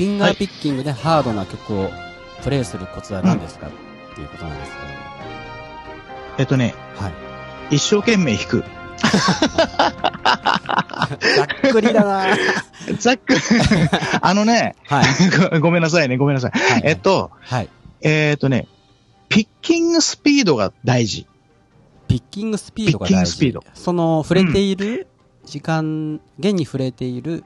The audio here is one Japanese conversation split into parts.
フィンガーピッキングでハードな曲をプレイするコツは何ですか、っていうことなんですけども。えっとね、はい。一生懸命弾く。ざっくりだな ざっくり。あのね、はい。ご ごめんなさいね、ごめんなさい。はいえっと、はい。えっとね、ピッキングスピードが大事。ピッキングスピードがピッキン大事。グスピードその、触れている時間、弦に触れている、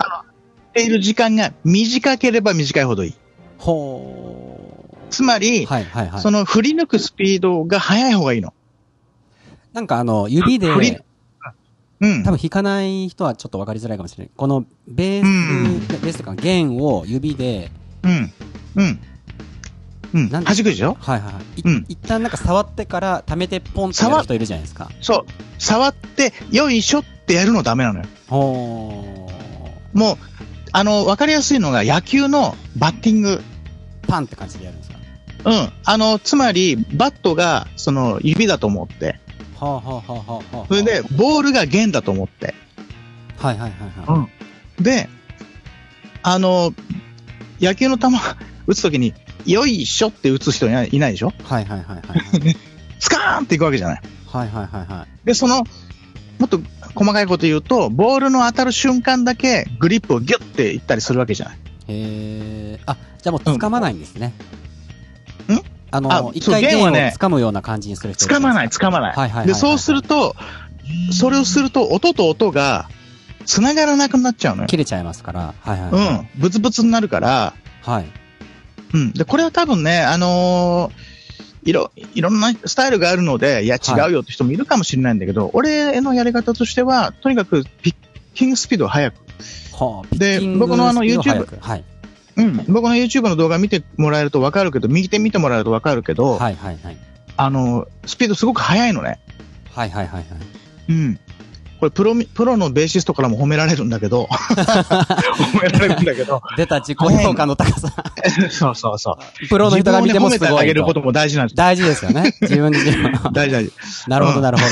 っている時間が短ければ短いほどいい。ほつまり、ー。はいはいはい。その振り抜くスピードが速い方がいいの。なんかあの、指で、うん多。分弾かない人はちょっとわかりづらいかもしれない。このベース、うんベースとか弦を指で、うん。うん。うん。弾くでしょ？はいはいはい。いうん一旦なんか触ってから溜めてポンってやる人いるじゃないですか。そう。触って、よいしょってやるのダメなのよ。ほー。もう、あの、わかりやすいのが野球のバッティング。パンって感じでやるんですか？うん。あの、つまり、バットが、その、指だと思って。はあはあはあはあはあ。それで、ボールが弦だと思って。はいはいはいはい。で、あの、野球の球、打つときに、よいしょって打つ人いないいないでしょ？はいはいはいはいはい。スカーンっていくわけじゃない。はいはいはいはい。で、その、もっと細かいこと言うと、ボールの当たる瞬間だけグリップをギュッていったりするわけじゃない。へー。あ、じゃあもう掴まないんですね。んああの、一回弦はね掴むような感じにする人掴まない、つ掴まない。はいはいはいはいで、そうすると、それをすると、音と音が、繋がらなくなっちゃうのよ。切れちゃいますから。はいはい。うん。ブツブツになるから、はい。うん。で、これは多分ね、あのーいろ、いろんなスタイルがあるので、いや、はい違うよって人もいるかもしれないんだけど、俺のやり方としては、とにかくピッキングスピードを速く。はあ、で僕のあの YouTube はい。うん。僕の YouTube の動画見てもらえるとわかるけど、右手見てもらえるとわかるけど、はいはいはい。あの、スピードすごく速いのね。はいはいはいはい。うん。これプロみ、プロのベーシストからも褒められるんだけど、褒められるんだけど、出た自己評価の高さ。そうそうそう。プロの人が見てもす自分をね褒めてあげることも大事なんです。大事ですよね。自分自身は。大事大事。なるほどなるほ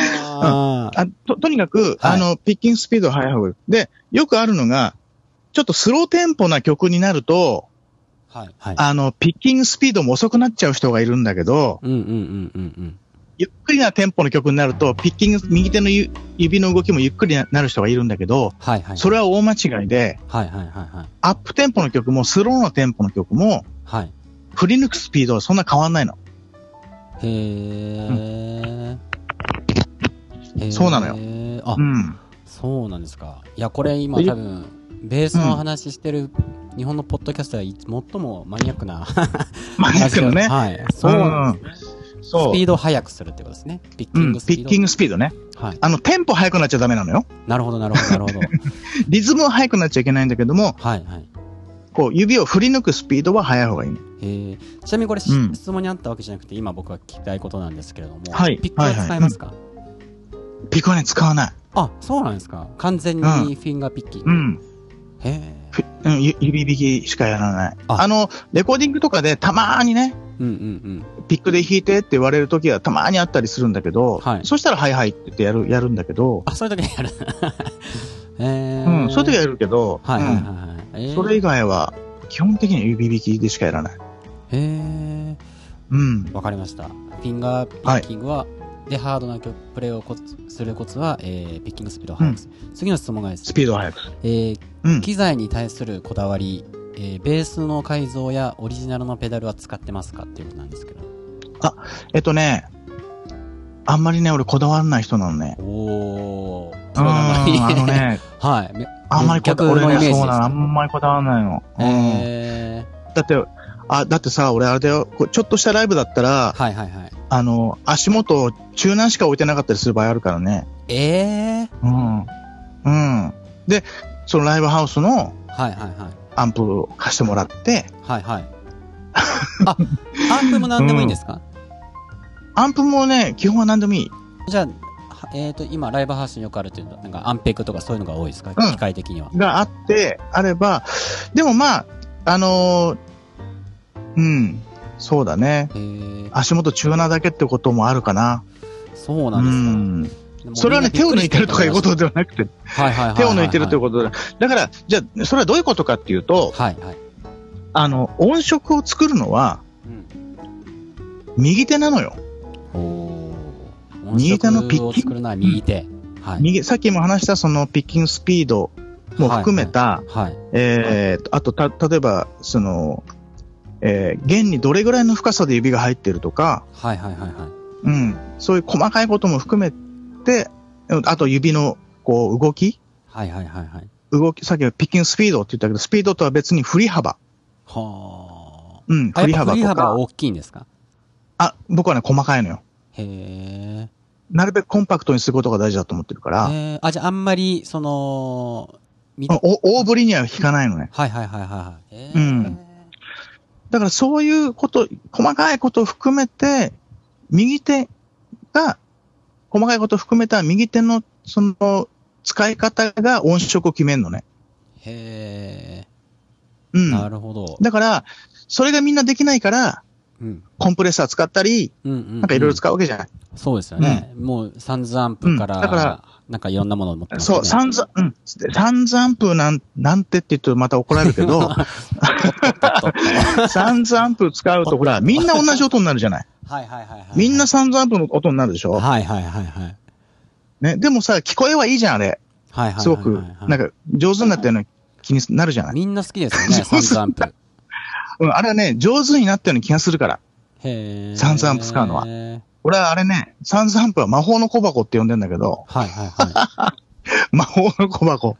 ど。あと、とにかく、はいあの、ピッキングスピードが速い方がいい。で、よくあるのが、ちょっとスローテンポな曲になると、はい。はい。あの、ピッキングスピードも遅くなっちゃう人がいるんだけど、うんうんうんうんうん。ゆっくりなテンポの曲になると、ピッキング、右手のゆ指の動きもゆっくりなる人がいるんだけど、はいはい。それは大間違いで、はいはいはいはい。アップテンポの曲もスローなテンポの曲も、はい。振り抜くスピードはそんな変わんないの。へー。へーそうなのよあう、ん。そうなんですか。いや、これ今で多分、ベースの話してる日本のポッドキャストがい最もマニアックなマニアックのね。はい。そうなんですね。そう。スピードを速くするってことですね。ピッキうん、ングスピード。ピッキングスピードね。はい。あの、テンポ速くなっちゃダメなのよ。なるほど、なるほど、なるほど。リズムは速くなっちゃいけないんだけども、はい、はい。こう、指を振り抜くスピードは速い方がいい。えー、ちなみにこれ、しうん質問にあったわけじゃなくて、今僕が聞きたいことなんですけれども、はいピックは使いますか、ピックはね、使わない。あ、そうなんですか。完全にフうんィンガーピッキング。うん。へふうん、ゆ指弾きしかやらない。ああの、レコーディングとかでたまーにね、ーうんうんうん。ピックで弾いてって言われる時はたまーにあったりするんだけど、はいそしたらはいはいって言ってやる、やるんだけど、あ、そういう時にやる。えうー、ん、そういう時はやるけど、はいはいはいそれ以外は、基本的には指弾きでしかやらない。へー。うん。わかりました。フィンガーピッキングは、で、ハードな曲プレイをコツするコツは、えー、ピッキングスピードを速くする。次の質問がですス。ピードは速く。えー、うん。機材に対するこだわり、えー、ベースの改造やオリジナルのペダルは使ってますかっていうことなんですけど。えっとね、あんまりね、俺こだわらない人なのね。おー。うん、プロなのにあの。ね、はい。めあんまりこだ逆のイメージです俺ね、そうなの、あんまりこだわらないの。うん。えだって、あ、だってさ、俺あれだよ、ちょっとしたライブだったらー、、はいはいはい。あの、足元、中南しか置いてなかったりする場合あるからね。えー。うん。うん。で、そのライブハウスのはいはいはい。アンプを貸してもらって、はいはい。あ、アンプも何でもいいんですか、アンプもね、基本は何でもいい。じゃあ、はえっ、と、今、ライブハウスによくあるっていうのは、なんか、アンペクとかそういうのが多いですか、ん機械的には。があって、あれば、でもまあ、あのーうん、そうだね。足元中南だけってこともあるかな。そううなんですか？ん。それはね、手を抜いてるとかいうことではなくて、はいはいはいはい。手を抜いてるということだ。だから、じゃあ、それはどういうことかっていうと、はいはい。あの、音色を作るのは、うん。右手なのよ。右手のピッキン音色を作るのは右手。はい。右、さっきも話したそのピッキングスピードも含めた、はい。えー、あと、た、例えば、その、えー、弦にどれぐらいの深さで指が入ってるとか、はいはいはいはい。うん、そういう細かいことも含めて、うんあと指の、こう、動きはいはいはいはい。動き、さっきはピッキングスピードって言ったけど、スピードとは別に振り幅。はうん、あ。振り幅とやっぱ振り幅か。大きいんですか？あ、僕はね、細かいのよ。へなるべくコンパクトにすることが大事だと思ってるから、あ、じゃああんまり、その、みお大振りには弾かないのね。はいはいはいはいはい。うんだからそういうこと、細かいことを含めて、右手が、細かいことを含めた右手の、その、使い方が音色を決めるのね。へうえ。なん。るほど。だから、それがみんなできないから、うん。コンプレッサー使ったり、うんうんうん。なんかいろいろ使うわけじゃない。そうですよね。もう、サンズアンプから、うんだからなんかいろんなものを持ってますね。そう、サンズ、うん。サンズアンプなん、なんてって言うとまた怒られるけど、サンズアンプ使うと、ほら、みんな同じ音になるじゃない。はいはいはいはい。みんなサンズアンプの音になるでしょ？はいはいはいはい。ね。でもさ、聞こえはいいじゃん、あれ。はいはいはいはい。すごく、なんか、上手になったような気になるじゃない？みんな好きですよね、サンズアンプ。うん、あれはね、上手になったような気がするから。へえ。サンズアンプ使うのははい俺はあれね、サンズアンプは魔法の小箱って呼んでんだけど、はいは 魔法の小箱。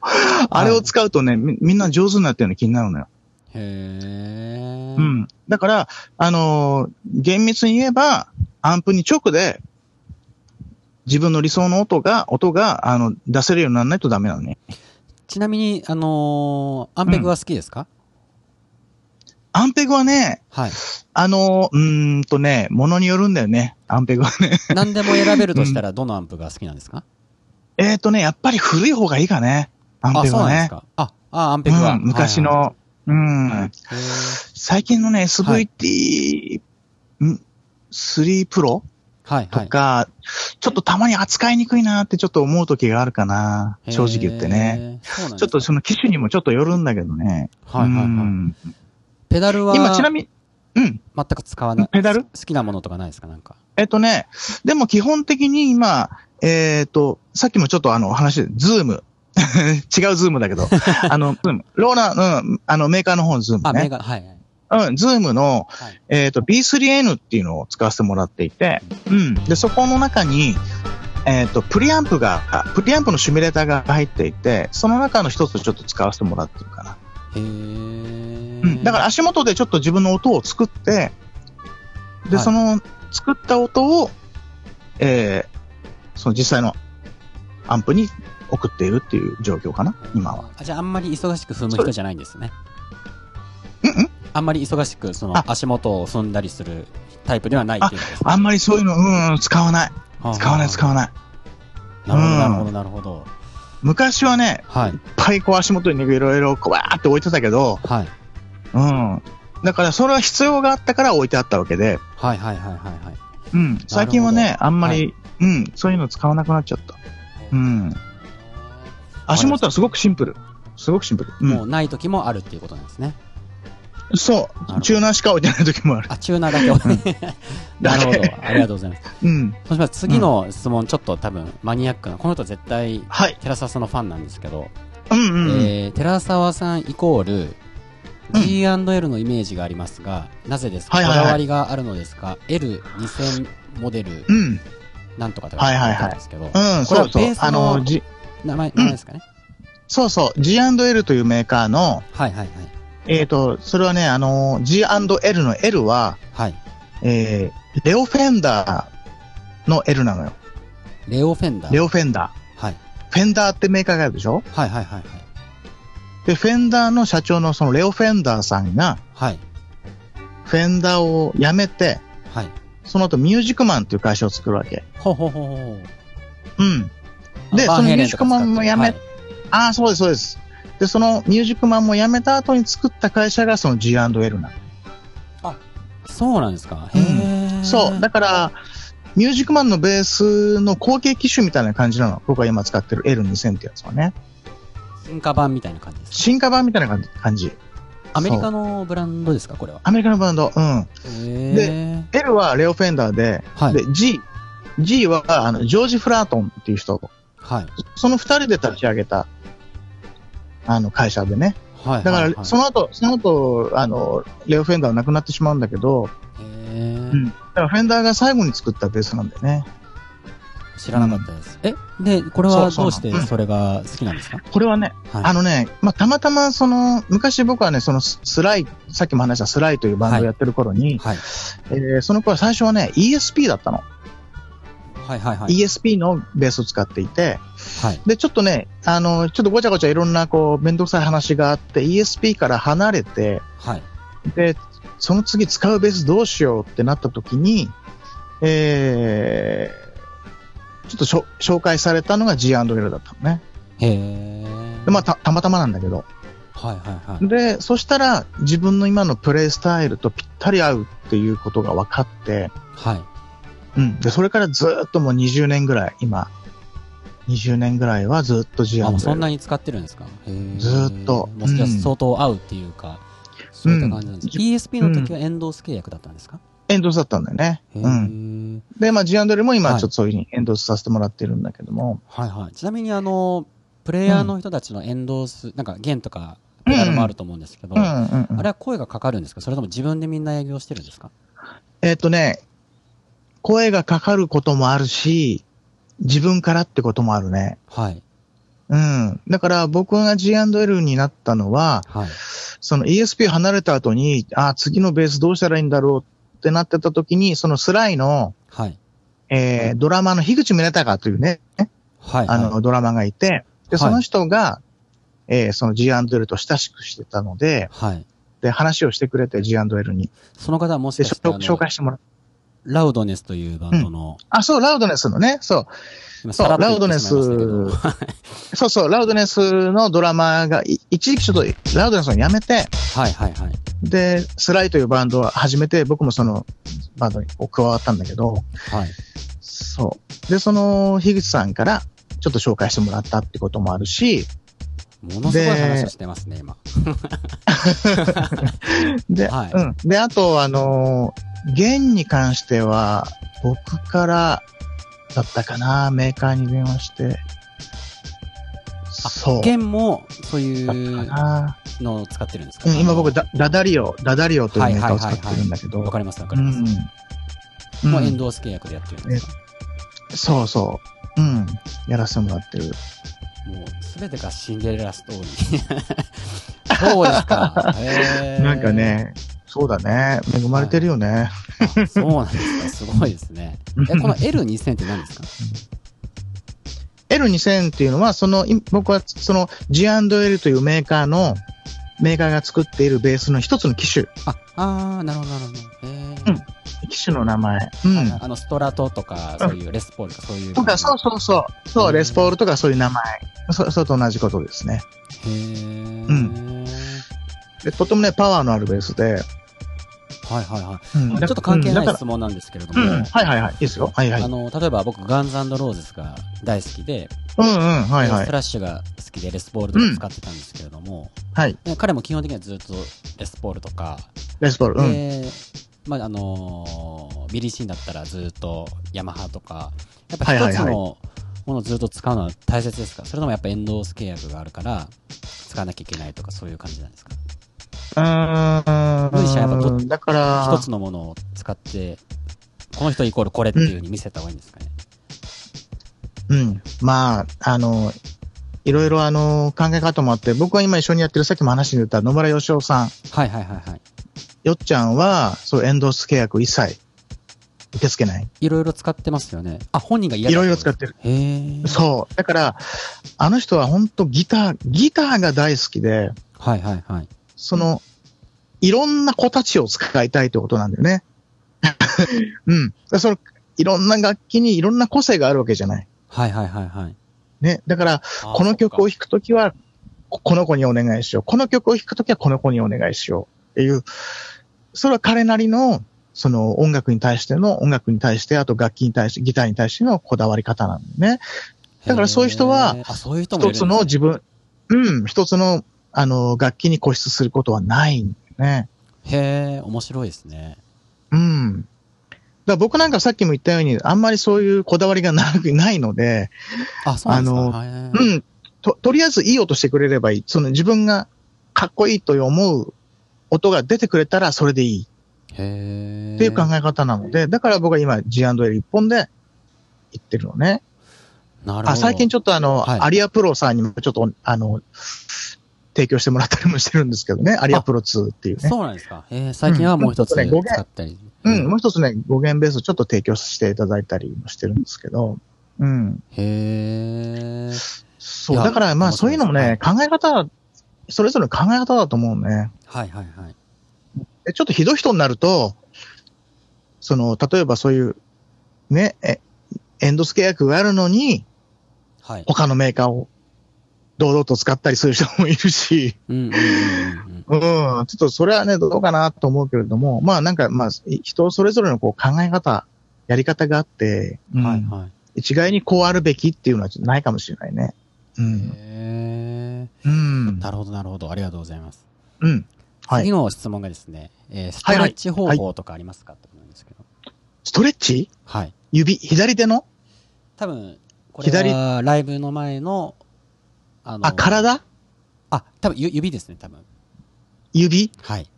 あれを使うとね、みみんな上手になったような気になるのよ。い。へえ。う。ん。だから、あのー厳密に言えば、アンプに直で、自分の理想の音が、音が、あの、出せるようにならないとダメなのね。ちなみに、あのーアンペグは好きですか？アンペグはね、はい。あのーうーんとね、ものによるんだよね。アンペグはね。何でも選べるとしたら、どのアンプが好きなんですか？えっとね、やっぱり古い方がいいかね。アンあ、ペグはね。そうなんですか。あ、あ、アンペグは。うん、昔の、はいうん、はい。へ最近のね、SVT、ん3 Pro はいはい。とか、ちょっとたまに扱いにくいなってちょっと思う時があるかな。正直言ってね。。ちょっとその機種にもちょっとよるんだけどね。はいはいはいうんペダルは、今ちなみに、うん。全く使わない。ペダル？好きなものとかないですかなんか？えっとね、でも基本的に今、えっ、と、さっきもちょっとあの話で、ズーム。違うズームだけど、あの、ズーム。ローラー、うん、あのメーカーの方のズーあ、ムね。メガ、はいはい。うん、ズームの、はい。えっ、と、B3N っていうのを使わせてもらっていて、うん。で、そこの中に、えっ、と、プリアンプが、あプリアンプのシミュレーターが入っていて、その中の一つちょっと使わせてもらってるかな。うん。だから足元でちょっと自分の音を作って、で、はいその作った音を、えー、その実際のアンプに送っているっていう状況かな、今は。あじゃあ、あんまり忙しく踏む人じゃないんですね。うんうんあんまり忙しく、そのあ、足元を踏んだりするタイプではないっていうですね。あんまりそういうの、うん、使わない。使わない、使わわない。なるほど、うんなるほど、なるほど。昔はね、はい。いっぱいこう足元にいろいろこうわーって置いてたけど、はい。うん。だからそれは必要があったから置いてあったわけで、はい、はい、はい、はい。はいうん。最近はね、あんまり、うん、そういうの使わなくなっちゃった。うん。足元はすごくシンプル。すごくシンプル。うんもうない時もあるっていうことなんですね。そう。チューナーしか置いてない時もある。あ、チューナーだけを。なるほど。ありがとうございます。うん。そしま次の質問、ちょっと多分マニアックな、この人絶対、はい。寺澤さんのファンなんですけど、うんうんうん。えー、寺澤さんイコール、うん G&L のイメージがありますが、なぜですか、はいはいはいこだわりがあるのですか ?L2000 モデル、うん。なんとかとはいはいはい書てですけど、うん、これそうそうはベー。スあの名前ですかね、そうそう。G&L というメーカーの、はいはいはい。えっ、と、それはね、あの、G&L の L は、はい。えー、レオフェンダーの L なのよ。レオフェンダー。レオフェンダー。はい。フェンダーってメーカーがあるでしょ？はいはいはいはい。で、フェンダーの社長のそのレオフェンダーさんが、はい。フェンダーを辞めて、はい。その後ミュージックマンっていう会社を作るわけ。ほうほうほうほう。うん。で、そのミュージックマンも辞め、はいああ、そうです、そうです。で、そのミュージックマンも辞めた後に作った会社がその G&L なの。そうなんですか。うんそう。だから、ミュージックマンのベースの後継機種みたいな感じなの。僕が今使ってる L2000 ってやつはね。進化版みたいな感じですか進化版みたいな感じ。アメリカのブランドですかこれは。アメリカのバンド。うん。へー L はレオ・フェンダーで、はいで、G、G はあのジョージ・フラートンっていう人。はい。その二人で立ち上げた、あの、会社でね。はい。だから、はいはいその後、その後、あの、レオ・フェンダーは亡くなってしまうんだけど、うん。だからフェンダーが最後に作ったベースなんだよね。知らなかったです。え？で、これはどうしてそれが好きなんですか？これはね、はいあのね、まあ、たまたまその、昔僕はね、そのススライ、さっきも話したスライというバンドをやってる頃に、はい。えーその頃最初はね、ESP だったの。はいはいはい。ESP のベースを使っていて、はい。で、ちょっとね、あの、ちょっとごちゃごちゃいろんなこう、めんどくさい話があって、ESP から離れて、はい。で、その次使うベースどうしようってなった時に、えー、ちょっとしょ紹介されたのが G&L だったのね。へーで、まあた、たまたまなんだけど。はいはいはい。で、そしたら自分の今のプレイスタイルとぴったり合うっていうことが分かって、はい。うん。で、それからずーっともう20年ぐらい、今、20年ぐらいはずっと G&L。あ、もうそんなに使ってるんですか？ずーっともう相当合うっていうか、そういった感じなんです。うん ESP の時はエンドース契約だったんですか？エンドースだったんだよね。へうん。ーで、まあ G&L も今はいちょっとそういうふうにエンドースさせてもらってるんだけども、はいはい。ちなみにあの、プレイヤーの人たちのエンドース、なんか弦とかペダルもあると思うんですけど、うんあうんうん。れは声がかかるんですか？それとも自分でみんな営業してるんですか？えっとね、声がかかることもあるし、自分からってこともあるね。はい。うん。だから僕が G&L になったのは、はい。その ESP 離れた後に、あー次のベースどうしたらいいんだろうってなってた時に、そのスライの、はい。えー、ドラマーの樋口宗隆というね、はい。あの、ドラマーがいて、で、はいその人が、えー、その G&L と親しくしてたので、はい。で、話をしてくれて G&L に。その方はもしで、かして紹介してもらう。ラウドネスというバンドの、あ、そう、ラウドネスのね、そう。そうラウドネ そうそう、ラウドネスのドラマーが、い一時期ちょっとラウドネスを辞めて、はいはいはい。で、スライというバンドを始めて、僕もそのバンドに加わったんだけど、はい。そう。で、その、樋口さんから、ちょっと紹介してもらったってこともあるし、ものすごい話をしてますね、今。で、はいうん。で、あと、あの、弦に関しては、僕からだったかな、メーカーに電話して。そう。弦もそういう。のを使ってるんですか？うん、今僕ダ、ダダリオ、ダダリオというメーカーを使ってるんだけど。わかりますわかうん。ります。うんもうエンドース契約でやってるんですか？そうそう。うん。やらせてもらってる。もうすべてがシンデレラストーリー。そうですか。へーなんか。ね、そうだね。恵まれてるよね。あそうなんですか。すごいですね。え、この L2000 って何ですか？L2000 っていうのは、その、い僕はその G&L というメーカーの、メーカーが作っているベースの一つの機種。あ、あー、なるほどなるほど。うん機種の名前。うん。はいはいあの、ストラトとか、そういうレスポールとかそういう。とか、そうそうそう。そうう、んレスポールとかそういう名前。そ、それと同じことですね。へー。うんで、とてもね、パワーのあるベースで。はいはいはい。うんちょっと関係ない質問なんですけれども、うん。はいはいはい。いいですよ。はいはい。うんあの、例えば僕、ガンズローズが大好きで、うん。はいはいス。ラッシュが好きでレスポールとか使ってたんですけれども、はい。で彼も基本的にはずっとレスポールとか、レスポール。うん。で、まあ、あのービリーシーンだったらずっとヤマハとか、やっぱ一つのものをずっと使うのは大切ですか？それともやっぱエンドース契約があるから、使わなきゃいけないとかそういう感じなんですか？ミュージシャンやっぱどだから、一つのものを使って、この人イコールこれっていう風に見せた方がいいんですかね、うん。まあ、あの、いろいろあの、考え方もあって、僕は今一緒にやってる、さっきも話に出た野村義雄さん。はいはいはいはい。よっちゃんは、そう、エンドース契約一切受け付けない。いろいろ使ってますよね。あ、本人が嫌だいろいろ使ってる。へー。そう。だから、あの人は本当ギター、ギターが大好きで、はいはいはい。その、いろんな子たちを使いたいってことなんだよね。うん。だその、いろんな楽器にいろんな個性があるわけじゃない。はいはいはいはい。ね。だから、この曲を弾くときは、ここの子にお願いしよう。この曲を弾くときはこの子にお願いしよう。っていう、それは彼なりのその音楽に対しての、音楽に対して、あと楽器に対して、ギターに対してのこだわり方なんだよね。だからそういう人は一つの自分、うん、一つの、あの、楽器に固執することはないんだよね。へえ、面白いですね。うん。だ僕なんかさっきも言ったように、あんまりそういうこだわりがなくないので、あ、そうなんですか？あのはいうん。と、とりあえずいい音してくれればいい。その自分がかっこいいと思う音が出てくれたらそれでいいへえ。っていう考え方なので、だから僕は今 G&L 一本で言ってるのね。なるほど。あ、最近ちょっとあの、はいアリアプロさんにもちょっとあの、提供してもらったりもしてるんですけどね。アリアプロ2っていうね。そうなんですか。えー、最近はもう一つね使ったり。うん、もう一つね、語源ベースをちょっと提供していただいたりもしてるんですけど、うん。へえ。そう、だからまあそういうのもね、は考え方は、それぞれの考え方だと思うね。はいはいはい。でちょっとひどい人になると、その、例えばそういう、ね、え、エンドス契約があるのに、はい。他のメーカーを堂々と使ったりする人もいるし、うんちょっとそれはね、どうかなと思うけれども、まあなんか、まあ、人それぞれのこう考え方、やり方があって、う。うんんはいはい。一概にこうあるべきっていうのはないかもしれないね。うん。へうんえ。。なるほどなるほど。ありがとうございます。うん。はい次。の質問がですね、えーストレッチ方法とかありますかってことなんですけど。ストレッチ？はい。指、左手の？多分、これはライブの前の、あの、あ、体？あ、多分ゆ指ですね、多分。指？はい。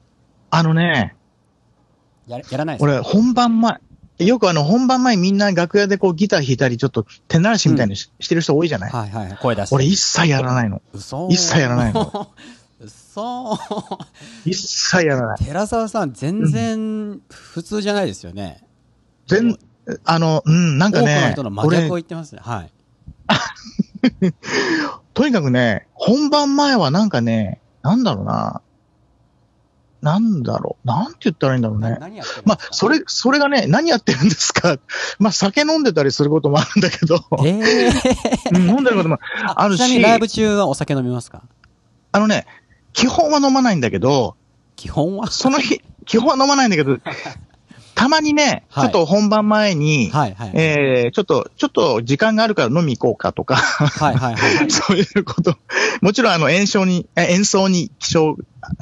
あのね、ややらないですか俺、本番前、よくあの、本番前みんな楽屋でこうギター弾いたり、ちょっと手慣らしみたいにし,、てる人多いじゃない？はいはい。声出して。俺一切やらないの。嘘一切やらないの。嘘一切やらない。寺澤さん、全然普通じゃないですよね。全、あの、うん、なん多くのかね人の、真逆を俺、言ってますね。はい。とにかくね、本番前はなんかね、なんだろうな。なんだろう。なんて言ったらいいんだろうね。まあ、それ、それがね、何やってるんですか？まあ、酒飲んでたりすることもあるんだけど、ええ うん飲んでることも、あるし。ちなみにライブ中はお酒飲みますか？あのね、基本は飲まないんだけど、基本は？その日、基本は飲まないんだけど、たまにね、はいちょっと本番前に、はいはい。えー、ちょっと、ちょっと時間があるから飲み行こうかとか、はいはいはい。そういうこと。もちろん、あの、演奏に、え演奏に気象、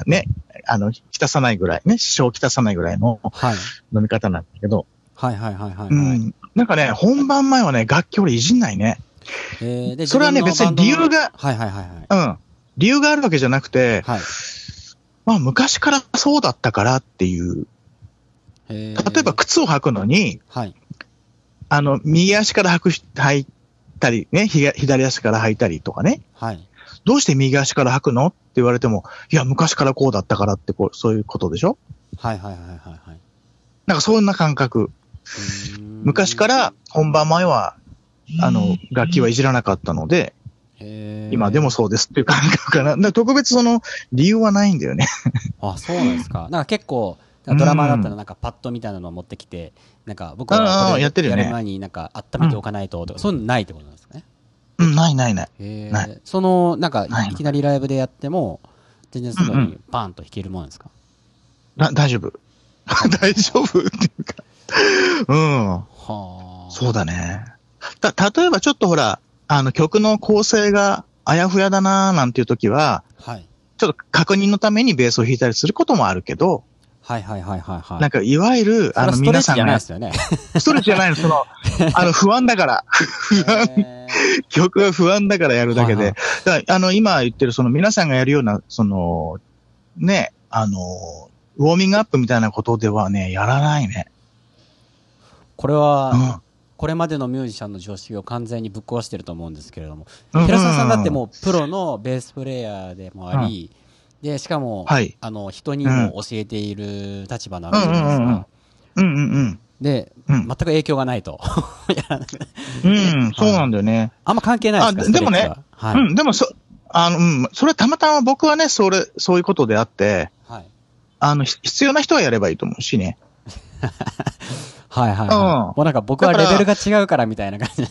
ね、あの、きたさないぐらい、ね、支障をきたさないぐらいのはい。飲み方なんだけど、はいはいはいはい。うん。なんかね、本番前はね、楽器俺いじんないね。えーでそれはね別に理由がはいはいはいはい。うん。理由があるわけじゃなくて、はい。まあ、昔からそうだったからっていう、えー例えば、靴を履くのに、はい。あの、右足から履くし、履いたり、ね、左足から履いたりとかね。はい。どうして右足から履くのって言われても、いや、昔からこうだったからって、こう、そういうことでしょ？はいはいはいはいはい。なんかそんな感覚。昔から本番前は、あの、楽器はいじらなかったので、今でもそうですっていう感覚かな。だから特別その理由はないんだよね。あ、そうなんですか。なんか結構、ドラマーだったらなんかパッドみたいなのを持ってきて、なんか僕はこれやってるよねやる前になんか温めておかないととか、そういうのないってことなんですかね？うん、ないないない。へなーその、なんかないいきなりライブでやっても、全然すぐうんうにバーンと弾けるもんですか？だ大丈夫。大丈夫っていうか。うん。はあ。そうだね。た、例えばちょっとほら、あの曲の構成があやふやだなーなんていう時は、はい。ちょっと確認のためにベースを弾いたりすることもあるけど、はいはいはいはいはい。なんかいわゆる、あのそれはストレッ皆さんがチじゃないで、すよね。ストレッチじゃないの、その、あの不安だから、不安、へ曲が不安だからやるだけはいはで。だあの、今言ってるその皆さんがやるような、その、ね、あの、ウォーミングアップみたいなことではね、やらないね。ーこれうは、ん。これまでのミュージシャンの常識を完全にぶっ壊してると思うんですけれども、うん平沢さんだってもうプロのベースプレイヤーでもあり、で、しかも、はいあの、人にも教えている立場なわけじゃないですうんうんうんか。うんうんうん。で、うん全く影響がないと。うん、そうなんだよね。あんま関係ないですかあでもねははい。うん、でもそ、あの、うん、それはたまたま僕はね、それ、そういうことであって、はい。あの、ひ必要な人はやればいいと思うしね。はいはい、はいうんもうなんか僕はレベルが違うからみたいな感じ。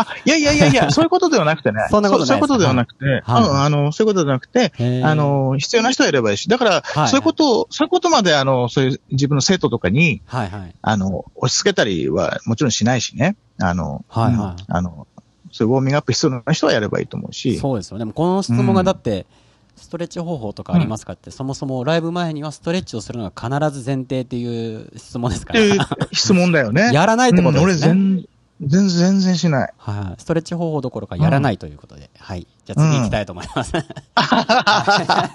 あ、いやいやいやいや、そういうことではなくてね。そんなことそういうことではなくて、はいうん、あの、そういうことではなくて、あ、の、必要な人はいればいいし、だから、はいそういうことを、そういうことまで、あの、そういう自分の生徒とかに、はいはい。あの、押し付けたりはもちろんしないしね。あの、はいはいうんあの、そういうウォーミングアップ必要な人はやればいいと思うし。そうですよね。この質問がだって、ストレッチ方法とかありますかって、そもそもライブ前にはストレッチをするのが必ず前提っていう質問ですから。質問だよね。やらないってことうんですね。俺全、全然、全然しない。はい。ストレッチ方法どころかやらないということで。はい。じゃあ次行きたいと思います。あ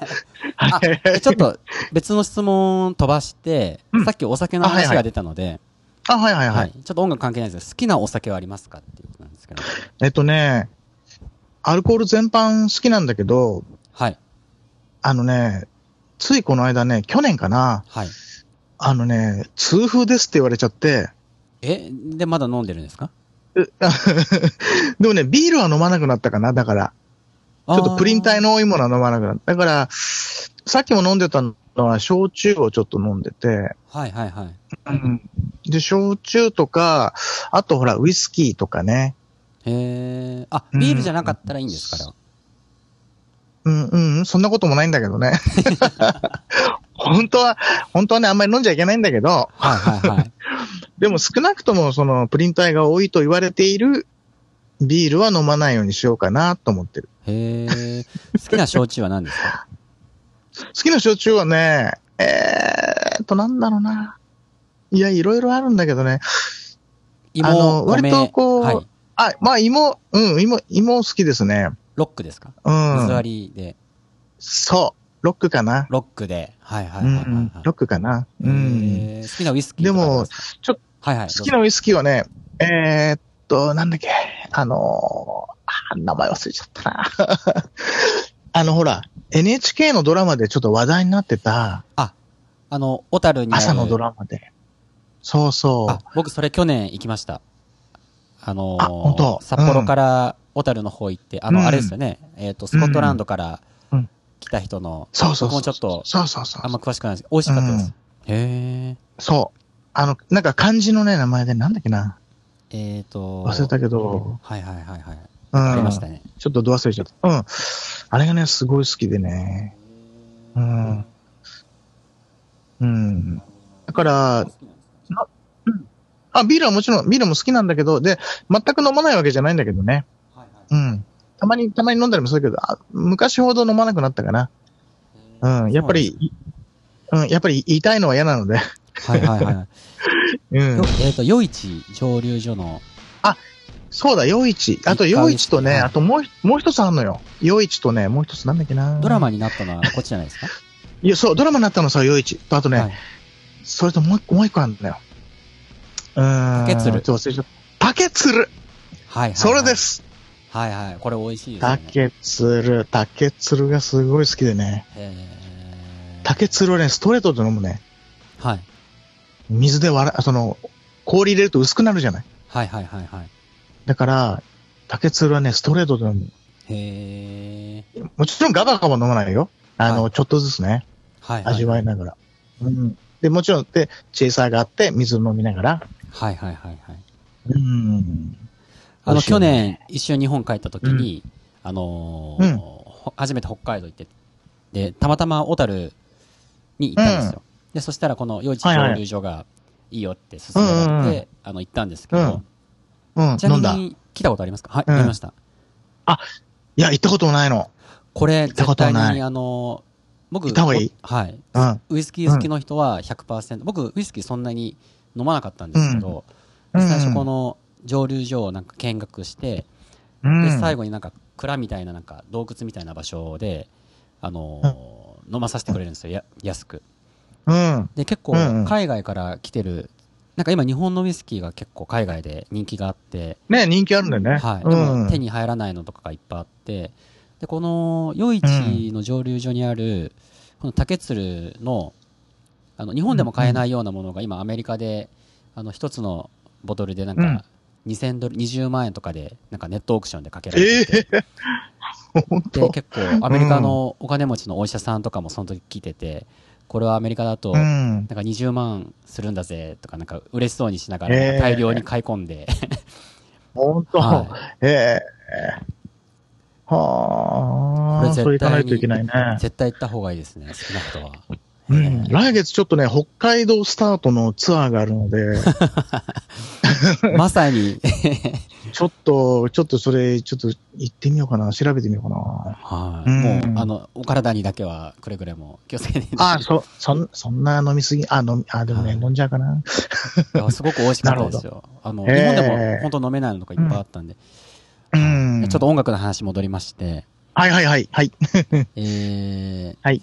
ちょっと別の質問飛ばして、うんさっきお酒の話が出たので、あ、はいはいははいい。ちょっと音楽関係ないですけど、好きなお酒はありますかっていうことなんですけど。えっとね、アルコール全般好きなんだけど、はい。あのね、ついこの間ね、去年かな、はい。あのね、痛風ですって言われちゃって、え、で、まだ飲んでるんですか？う でもね、ビールは飲まなくなったかな、だから。ちょっとプリン体の。の多いものは飲まなくなった。だから、さっきも飲んでたのは、焼酎をちょっと飲んでて、はいはいはい。うんで、焼酎とか、あとほら、ウイスキーとかね。へえ。あ、ビールじゃなかったらいいんですから。うん、うん、そんなこともないんだけどね。本当は、本当はね、あんまり飲んじゃいけないんだけど、はいはいはい。でも少なくともそのプリン体が多いと言われているビールは飲まないようにしようかなと思ってる。へえ。好きな焼酎は何ですか？好きな焼酎はね、えーっと、なんだろうな。いや、いろいろあるんだけどね。芋、あの割とこうはい。あ、まあ、芋、うん、芋、芋好きですね。ロックですか？うん。水割りで、そう。ロックかな。ロックで。はいはういはいはいはいん。ロックかな。うん。好きなウイスキーとかありますか？ちょっはいはい。好きなウイスキーはね、えーっと、なんだっけ、あのーあ名前忘れちゃったな。あの、ほら、NHK のドラマでちょっと話題になってた、あの、小樽に。朝のドラマで。そうそう。あ、僕それ去年行きました。あのーあ本当札幌から小樽の方行って、あの、うんあれですよね。えっ、と、スコットランドからうん来た人の、そうそうそう。僕もちょっとそうそうそう。あんま詳しくないですけど、美味しかったです。へえ。そう。あの、なんか漢字のね、名前でなんだっけな。えっ、と。忘れたけど、はいはいはいはい。うん。ありましたね。ちょっとど忘れちゃった。うん。あれがね、すごい好きでね。うん。うん。だから、なうんあ、ビールはもちろん、ビールも好きなんだけど、で、全く飲まないわけじゃないんだけどね。はいはいうん。たまに、たまに飲んだりもするけど、あ昔ほど飲まなくなったかな。うん。やっぱり、うん、やっぱり言いたいのは嫌なので。はいはいはい。うんよ。えっ、と、余市蒸留所の、そうだ、夜市。あと、一回夜市とね、はいあともうひ、もう一つあるのよ。夜市とね、もう一つなんだっけな。ドラマになったのはこっちじゃないですか？いや、そう、ドラマになったのさ、夜市。と、あとね、はい。それともう一個、もう一個あるんだよ。うーん。竹鶴ちょっと忘れちゃった。竹鶴はいはい、はい。それで。す。はいはい。これ美味しいですよね。竹鶴。竹鶴がすごい好きでね。竹鶴をね、ストレートで飲むね。はい。水で割ら、その、氷入れると薄くなるじゃない？はいはいはいはい。だから、竹鶴はね、ストレートで飲む。へえ。もちろんガバガバ飲まないよ。あの、はちょっとずつね。はいはい。味わいながら。うん。で、もちろん、で、チェイサーがあって、水を飲みながら。はいはいはいはい。うん。あの、去年、一緒に日本帰った時に、あのーうんほ初めて北海道行って、で、たまたま小樽に行ったんですよ。で、そしたらこの、余市蒸留所がいいよって勧められて、あの、行ったんですけど、うん、ちなみに、来たことありますか？はい、うん。飲みました。や、行ったこともないの。これ、絶対とない。に、あのー僕、はい。うん。ウイスキー好きの人は100%、僕、ウイスキーそんなに飲まなかったんですけど、うん。最初この蒸留所をなんか見学して、うん。で、最後になんか蔵みたいななんか洞窟みたいな場所で、あのー飲まさせてくれるんですよ、や安く。うん。で、結構海外から来てる、なんか今日本のウイスキーが結構海外で人気があって、ね、人気あるんだよね。はい。でうん。も手に入らないのとかがいっぱいあって、で、この余市の蒸留所にある、この竹鶴の、あの、日本でも買えないようなものが今アメリカで、あの、一つのボトルでなんうんか、2000ドル、20万円とかで、なんかネットオークションでかけられてて、で、当？結構アメリカのお金持ちのお医者さんとかもその時聞いてて、これはアメリカだと、うなんん。か20万するんだぜとか、なんか嬉しそうにしながら大量に買い込んで、本当、はええはあ、これ絶対行かないといけないね。絶対行った方がいいですね、好きな人は。うん、来月ちょっとね、北海道スタートのツアーがあるので、まさに、ちょっと、ちょっとそれ、ちょっと行ってみようかな、調べてみようかな。はい。うんもう、あの、お体にだけはくれぐれも気をつけて。あそ、そん、そんな飲みすぎ、あ、飲み、あ、でもね、はい飲んじゃうかな。いやすごく美味しかったですよ。あの、日本でも本当飲めないのとかいっぱいあったんで。うん。ちょっと音楽の話戻りまして、はいはいはい、はい。えー、はい。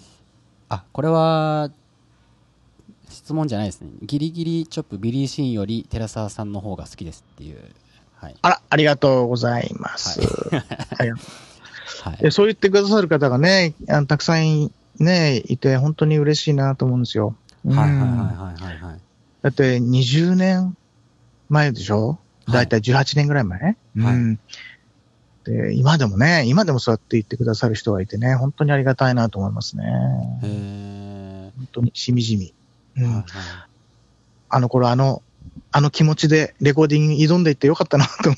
あ、これは、質問じゃないですね。ギリギリチョップビリーシーンより寺澤さんの方が好きですっていう。はい。あら、ありがとうございます。はい はい。えそう言ってくださる方がね、あのたくさんね、いて、本当に嬉しいなと思うんですよ。はいはいはいうんはいはいはい。だって20年前でしょ？はいだいたい18年ぐらい前、はいうん。で、今でもね、今でもそうやって言ってくださる人がいてね、本当にありがたいなと思いますね。へ本当にしみじみ。うー。んはいあの頃あの、あの気持ちでレコーディングに挑んでいってよかったなと思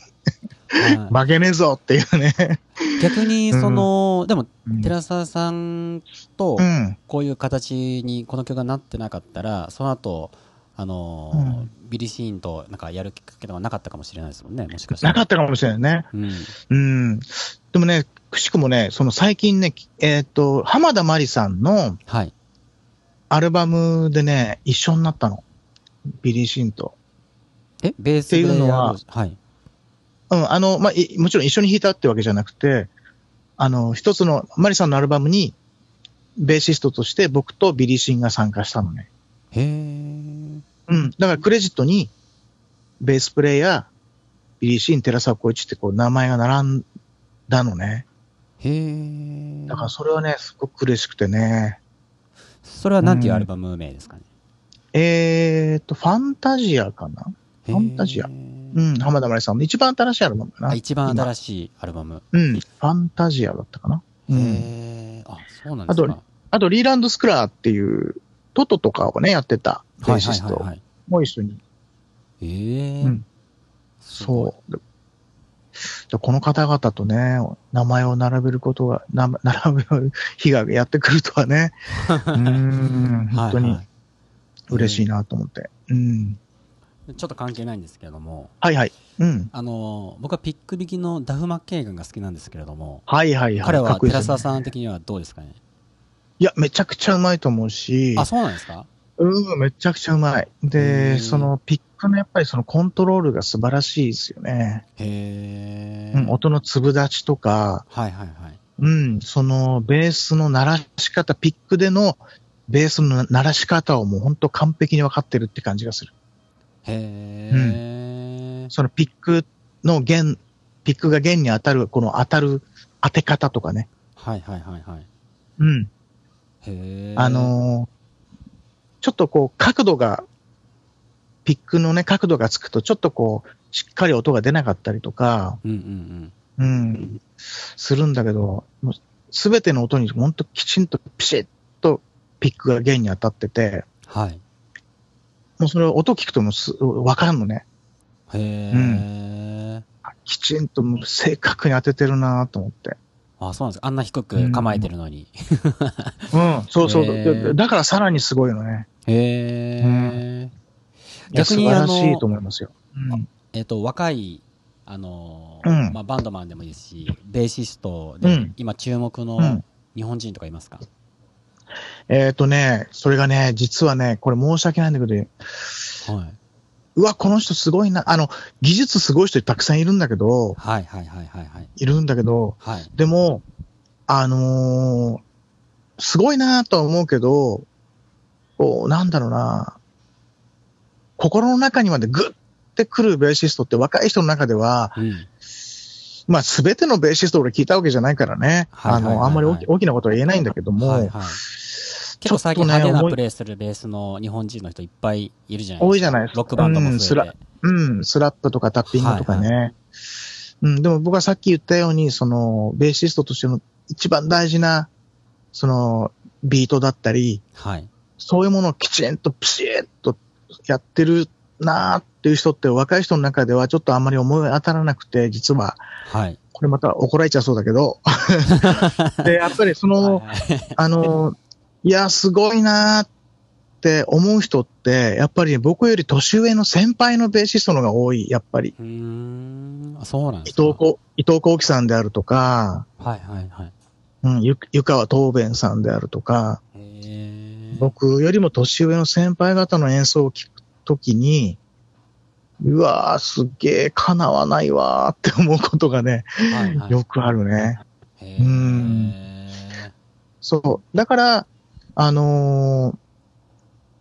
はいはいう。負けねえぞっていうね。逆に、その、でも、うん寺澤さんとう、ん。こういう形にこの曲がなってなかったら、その後、あのーうんビリシーンとなんかやるきっかけとかなかったかもしれないですもんね、もしかしたら。なかったかもしれないね。うん。うん。でもね、くしくもね、その最近ね、えっ、と、浜田真理さんのはい。アルバムでね、一緒になったの。ビリー・シンと。え、ベースっていうのははい。うん、あの、まあ、いもちろん一緒に弾いたってわけじゃなくて、あの、一つの、マリさんのアルバムに、ベーシストとして僕とビリー・シーンが参加したのね。へー。うん。だからクレジットに、ベースプレイヤー、ビリー・シーン、寺沢功一ってこう名前が並んだのね。へー。だからそれはね、すごく嬉しくてね。それはなんていうアルバム名ですかね？えーと、ファンタジアかな？フファンタジアうん、浜田麻里さんの一番新しいアルバムかな？一番新しい。アルバム。うん、ファンタジアだったかな？うん。へー。あ、そうなんですか。あと、リーランド・スクラーっていう、トトとかをね、やってたベはいーシスト。も一緒に。えー。うんそう。この方々とね、名前を並べることが、な 並べる日がやってくるとはね、うーん、本当に嬉しいなと思って。うん。ちょっと関係ないんですけれども、はいはい。うん。あの、僕はピック引きのダフ・マッケイガンが好きなんですけれども、はいはいはい。彼は寺澤さん的にはどうですかね？いや、めちゃくちゃうまいと思うし、あ、そうなんですか？うん、めちゃくちゃうまい。で、そのピックのやっぱりそのコントロールが素晴らしいですよね。へー。うん、音の粒立ちとか、はいはいはい。うん、そのベースの鳴らし方、ピックでのベースの鳴らし方をもう本当完璧に分かってるって感じがする。へー。そのピックの弦、ピックが弦に当たる、この当たる当て方とかね。はいはいはいはい。うん。あ、のーちょっとこう角度が、ピックのね、角度がつくとちょっとこう、しっかり音が出なかったりとか、うんうんうん、するんだけど、すべての音に本当きちんとピシッとピックが弦に当たってて、うん。はい。もうそれ音聞くともわかるのね。へー。きちんと正確に当ててるなと思って。あ、そうなんですか。あんな低く構えてるのに。うん、そうそう。へーでだからさらにすごいのね。へー。いや逆に素晴らしいと思いますよ。うんえっ、と、若い、あのーうんまあ、バンドマンでもいいですし、ベーシストで、うん今注目うんの日本人とかいますか、えっ、とね、それがね、実はね、これ申し訳ないんだけど、はい。うわ、この人すごいな。あの、技術すごい人たくさんいるんだけど、はいはいはいはいはい。いるんだけど、はい。でも、あのーすごいなとは思うけど、こう、なんだろうな、心の中にまでグッてくるベーシストって若い人の中では、うん。まあ、すべてのベーシスト俺聞いたわけじゃないからね。はいはいはいはいあの、あんまり大き大きなことは言えないんだけども、はいはい。結構最近派手なプレイするベースの日本人の人いっぱいいるじゃないですか。多いじゃないですか。ロックバンドも増えて。うんスラうん、スラップとかタッピングとかね。うん、でも僕はさっき言ったように、その、ベーシストとしての一番大事な、その、ビートだったり、はい。そういうものをきちんとピシッとやってるなーっていう人って若い人の中ではちょっとあんまり思い当たらなくて、実は、はい。これまた怒られちゃいそうだけど、で、やっぱりその、はいはいあの、いや、すごいなーって思う人って、やっぱり僕より年上の先輩のベーシストの方が多い、やっぱり。うーん。あそうなんですか。伊藤こ伊藤幸喜さんであるとか、はいはいはい。うん、ゆ湯川東弁さんであるとか、僕よりも年上の先輩方の演奏を聞くときに、うわー、すっげー、叶わないわーって思うことがね、はいはいよくあるね。へうーそう。だから、あのー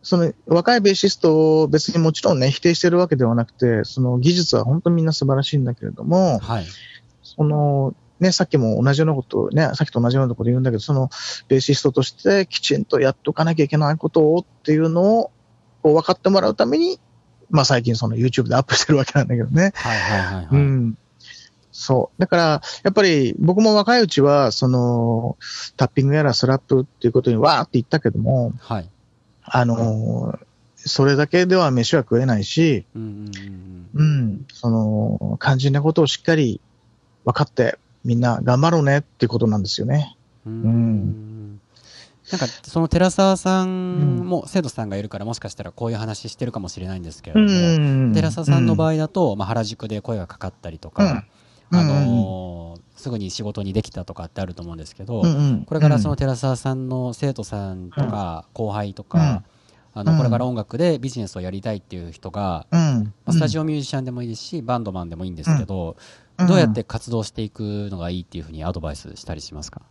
その若いベーシストを別にもちろんね、否定してるわけではなくて、その技術は本当にみんな素晴らしいんだけれども、はい。その、ね、さっきも同じようなことをね、さっきと同じようなこと言うんだけど、その、ベーシストとしてきちんとやっとかなきゃいけないことをっていうのを、こう分かってもらうために、まあ最近その YouTube でアップしてるわけなんだけどね。はいはいはいはい。うん。そう。だから、やっぱり僕も若いうちは、その、タッピングやらスラップっていうことにわーって言ったけども、はい。あのーそれだけでは飯は食えないし、うんうんうんうん、その、肝心なことをしっかり分かって、みんな頑張ろうねっていうことなんですよね。うん。ううんんなんか、その寺澤さんも生徒さんがいるから、もしかしたらこういう話してるかもしれないんですけれども、ん寺澤さんの場合、合だと、まあ、原宿で声がかかったりとうんか、うんあのーすぐに仕事にできたとかってあると思うんですけど、うんうん。これからその寺澤さんの生徒さんとか後輩とか、あうん。のこれから音楽でビジネスをやりたいっていう人が、スタジオミュージシャンでもいいですし、バンドマンでもいいんですけど、うん。どうやって活動していくのがいいっていうふうにアドバイスしたりしますか、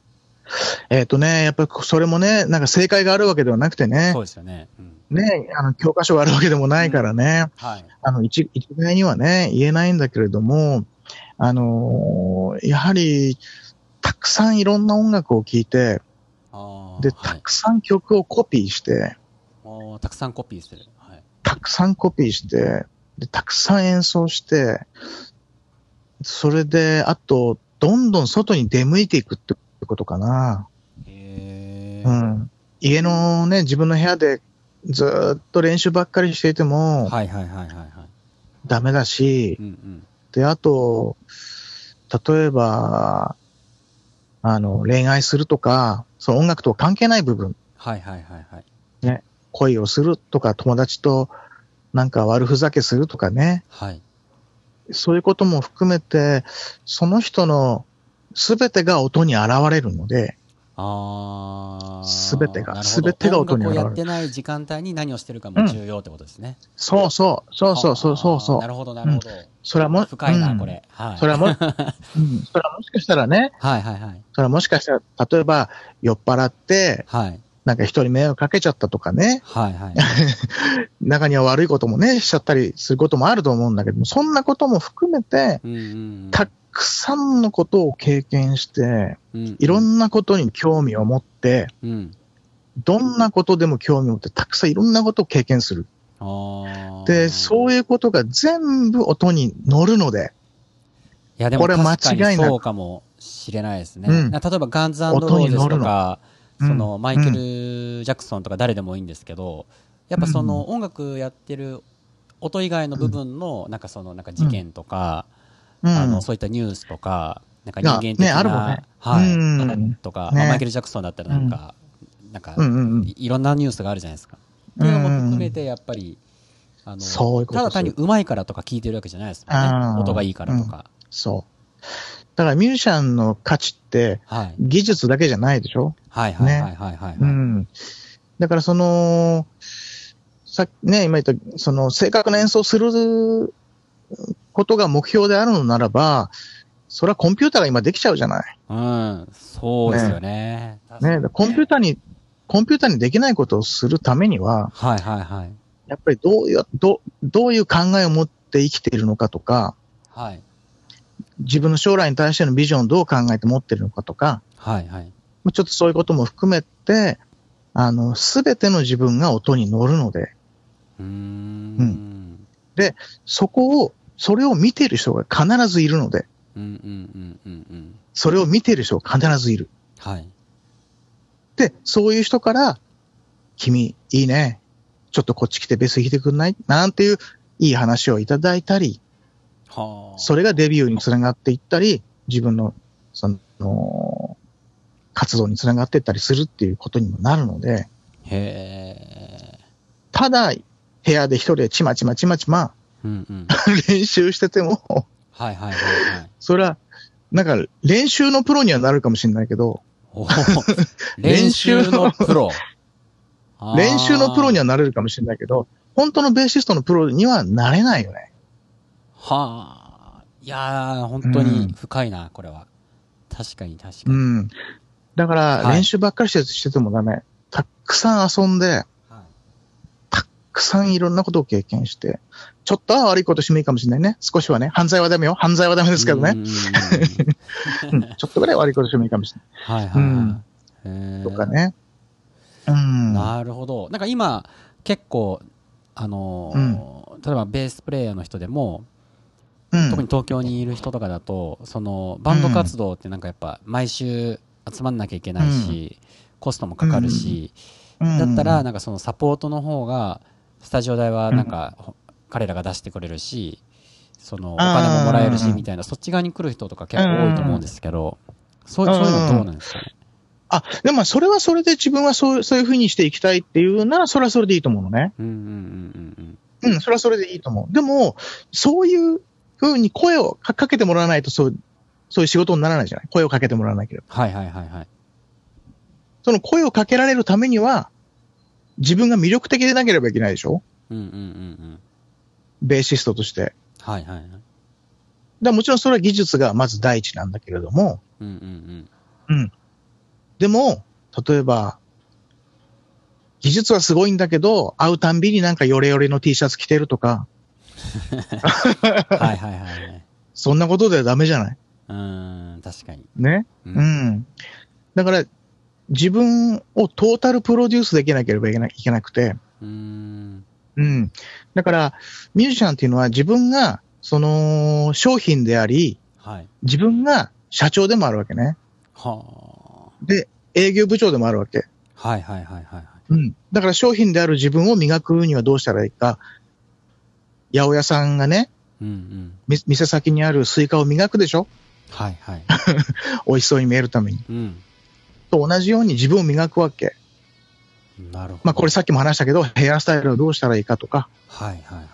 えっ、とね、やっぱりそれもね、なんか正解があるわけではなくてねそう、ですよね。うん。ね、あの、教科書があるわけでもないからね、はい。あの、一、一概にはね、言えないんだけれども、あのーやはり、たくさんいろんな音楽を聴いて、で、たくさん曲をコピーして、おーたくさんコピーする。はい。たくさんコピーして、で、たくさん演奏して、それで、あと、どんどん外に出向いていくってことかな。へーうん。家のね、自分の部屋でずーっと練習ばっかりしていてもはいはいはいはいはい。ダメだしう、んうん。で、あと、例えば、あの、恋愛するとか、その音楽と関係ない部分、はいはいはいはい。恋をするとか、友達となんか悪ふざけするとかね、はい。そういうことも含めて、その人のすべてが音に現れるので、ああ。すべてがすべてが音に現れる音楽をやってない時間帯に何をしてるかも重要ってことですね。そうそう、そうそうそうそうそう。あーなるほどなるほど。それはも、深いな、うんこれ。はい。それはも、うん、それはもしかしたらね、はいはいはい。それはもしかしたら、例えば酔っ払って、はい。なんか人に迷惑かけちゃったとかね、はいはい。中には悪いこともね、しちゃったりすることもあると思うんだけども、そんなことも含めて、うんうんうん。たくさんのことを経験して、うんいろんなことに興味を持って、うん。どんなことでも興味を持って、たくさんいろんなことを経験する。で、そういうことが全部音に乗るので、いやでもこれ間違いなそうかもしれないですね。うん。例えばガンズロ音ーゼスに乗るの。とか、うん。そのマイケル・ジャクソンとか誰でもいいんですけど、やっぱその音楽やってる音以外の部分の、なんかそのなんか事件とか、うん。あのそういったニュースとか、なんか人間的な、ねあるもんね。はい、うん。とか、ね。まあマイケル・ジャクソンだったらなんか、なんか、うんうんうん。いいろんなニュースがあるじゃないですか。っていうのも含めてやっぱり、あのただ単に上手いからとか聞いてるわけじゃないですもんね。音がいいからとか。そう。だからミュージシャンの価値ってはい。技術だけじゃないでしょ？はいはいはいはいはい、はいうん。だからその、さね、今言った、その正確な演奏することが目標であるのならば、それはコンピューターが今できちゃうじゃない。うん、そうですよね。ね、にだからコンピューターに、コンピューターにできないことをするためには、はいはいはい。やっぱりどういう、どどういう考えを持って生きているのかとか、はい。自分の将来に対してのビジョンをどう考えて持っているのかとか、はいはい。ちょっとそういうことも含めて、あの、すべての自分が音に乗るので、うーん。そこを、それを見ている人が必ずいるので、うんうんうんうんうん。それを見てる人必ずいる。はい。で、そういう人から、君、いいね。ちょっとこっち来てベース弾いてくんない？なんていういい話をいただいたり、はあ。それがデビューにつながっていったり、自分の、その、活動につながっていったりするっていうことにもなるので、へえ。ただ、部屋で一人でちまちまちまちまうんうん。練習してても、はいはいはいはい。それは、なんか練習のプロにはなるかもしれないけど、練習のプロ。練習のプロにはなれるかもしれないけど、本当のベーシストのプロにはなれないよね。はあ。いやー、本当に深いな、これは。確かに確かうに。ん。だから、はい練習ばっかりしてしててもダメ。たくさん遊んで、はいたくさんいろんなことを経験して、ちょっとは悪いことしてもいいかもしれないね。少しはね。犯罪はダメよ。犯罪はダメですけどね。うん うんうんうんちょっとぐらい悪いことしてもいいかもしれはいはいはい。うんとかね。うん。なるほど。なんか今、結構、あのー例えばベースプレイヤーの人でも、うん特に東京にいる人とかだと、そのバンド活動ってなんかやっぱ毎週集まんなきゃいけないし、コストもかかるし、だったら、なんかそのサポートの方が、スタジオ代はなんか、ほ彼らが出してくれるし、そのお金ももらえるしうんみたいな、そっち側に来る人とか結構多いと思うんですけど、そうそういうのどうなんですかね？あ、でもまあそれはそれで自分はそうそういうふうにしていきたいっていうなら、それはそれでいいと思うのね。うんうんうんうんうん、それはそれでいいと思う。でも、そういうふうに声をかかけてもらわないと、そう、そういう仕事にならないじゃない？声をかけてもらわなければ。はいはいはいはい。その声をかけられるためには、自分が魅力的でなければいけないでしょ？うんうんうんうん。ベーシストとして。はいはいはい。だもちろんそれは技術がまず第一なんだけれども、うんうんうん。でも、例えば、技術はすごいんだけど、会うたんびになんかヨレヨレの T シャツ着てるとか、うん。はいはいはいはい。そんなことではダメじゃない？うーん、確かに。ね？ううん。だから、自分をトータルプロデュースできなければいけないいけなくて、うーん。うん。だから、ミュージシャンっていうのは自分が、その、商品であり、はい。自分が社長でもあるわけね。はで、営業部長でもあるわけ。あ。はいはいはいはいはい。うん。だから商品である自分を磨くにはどうしたらいいか。八百屋さんがね、うんうん。店先にあるスイカを磨くでしょはいはい。美味しそうに見えるために。うん。と同じように自分を磨くわけ。なるほど。まあこれさっきも話したけど、ヘアスタイルをどうしたらいいかとか。はいはいはい。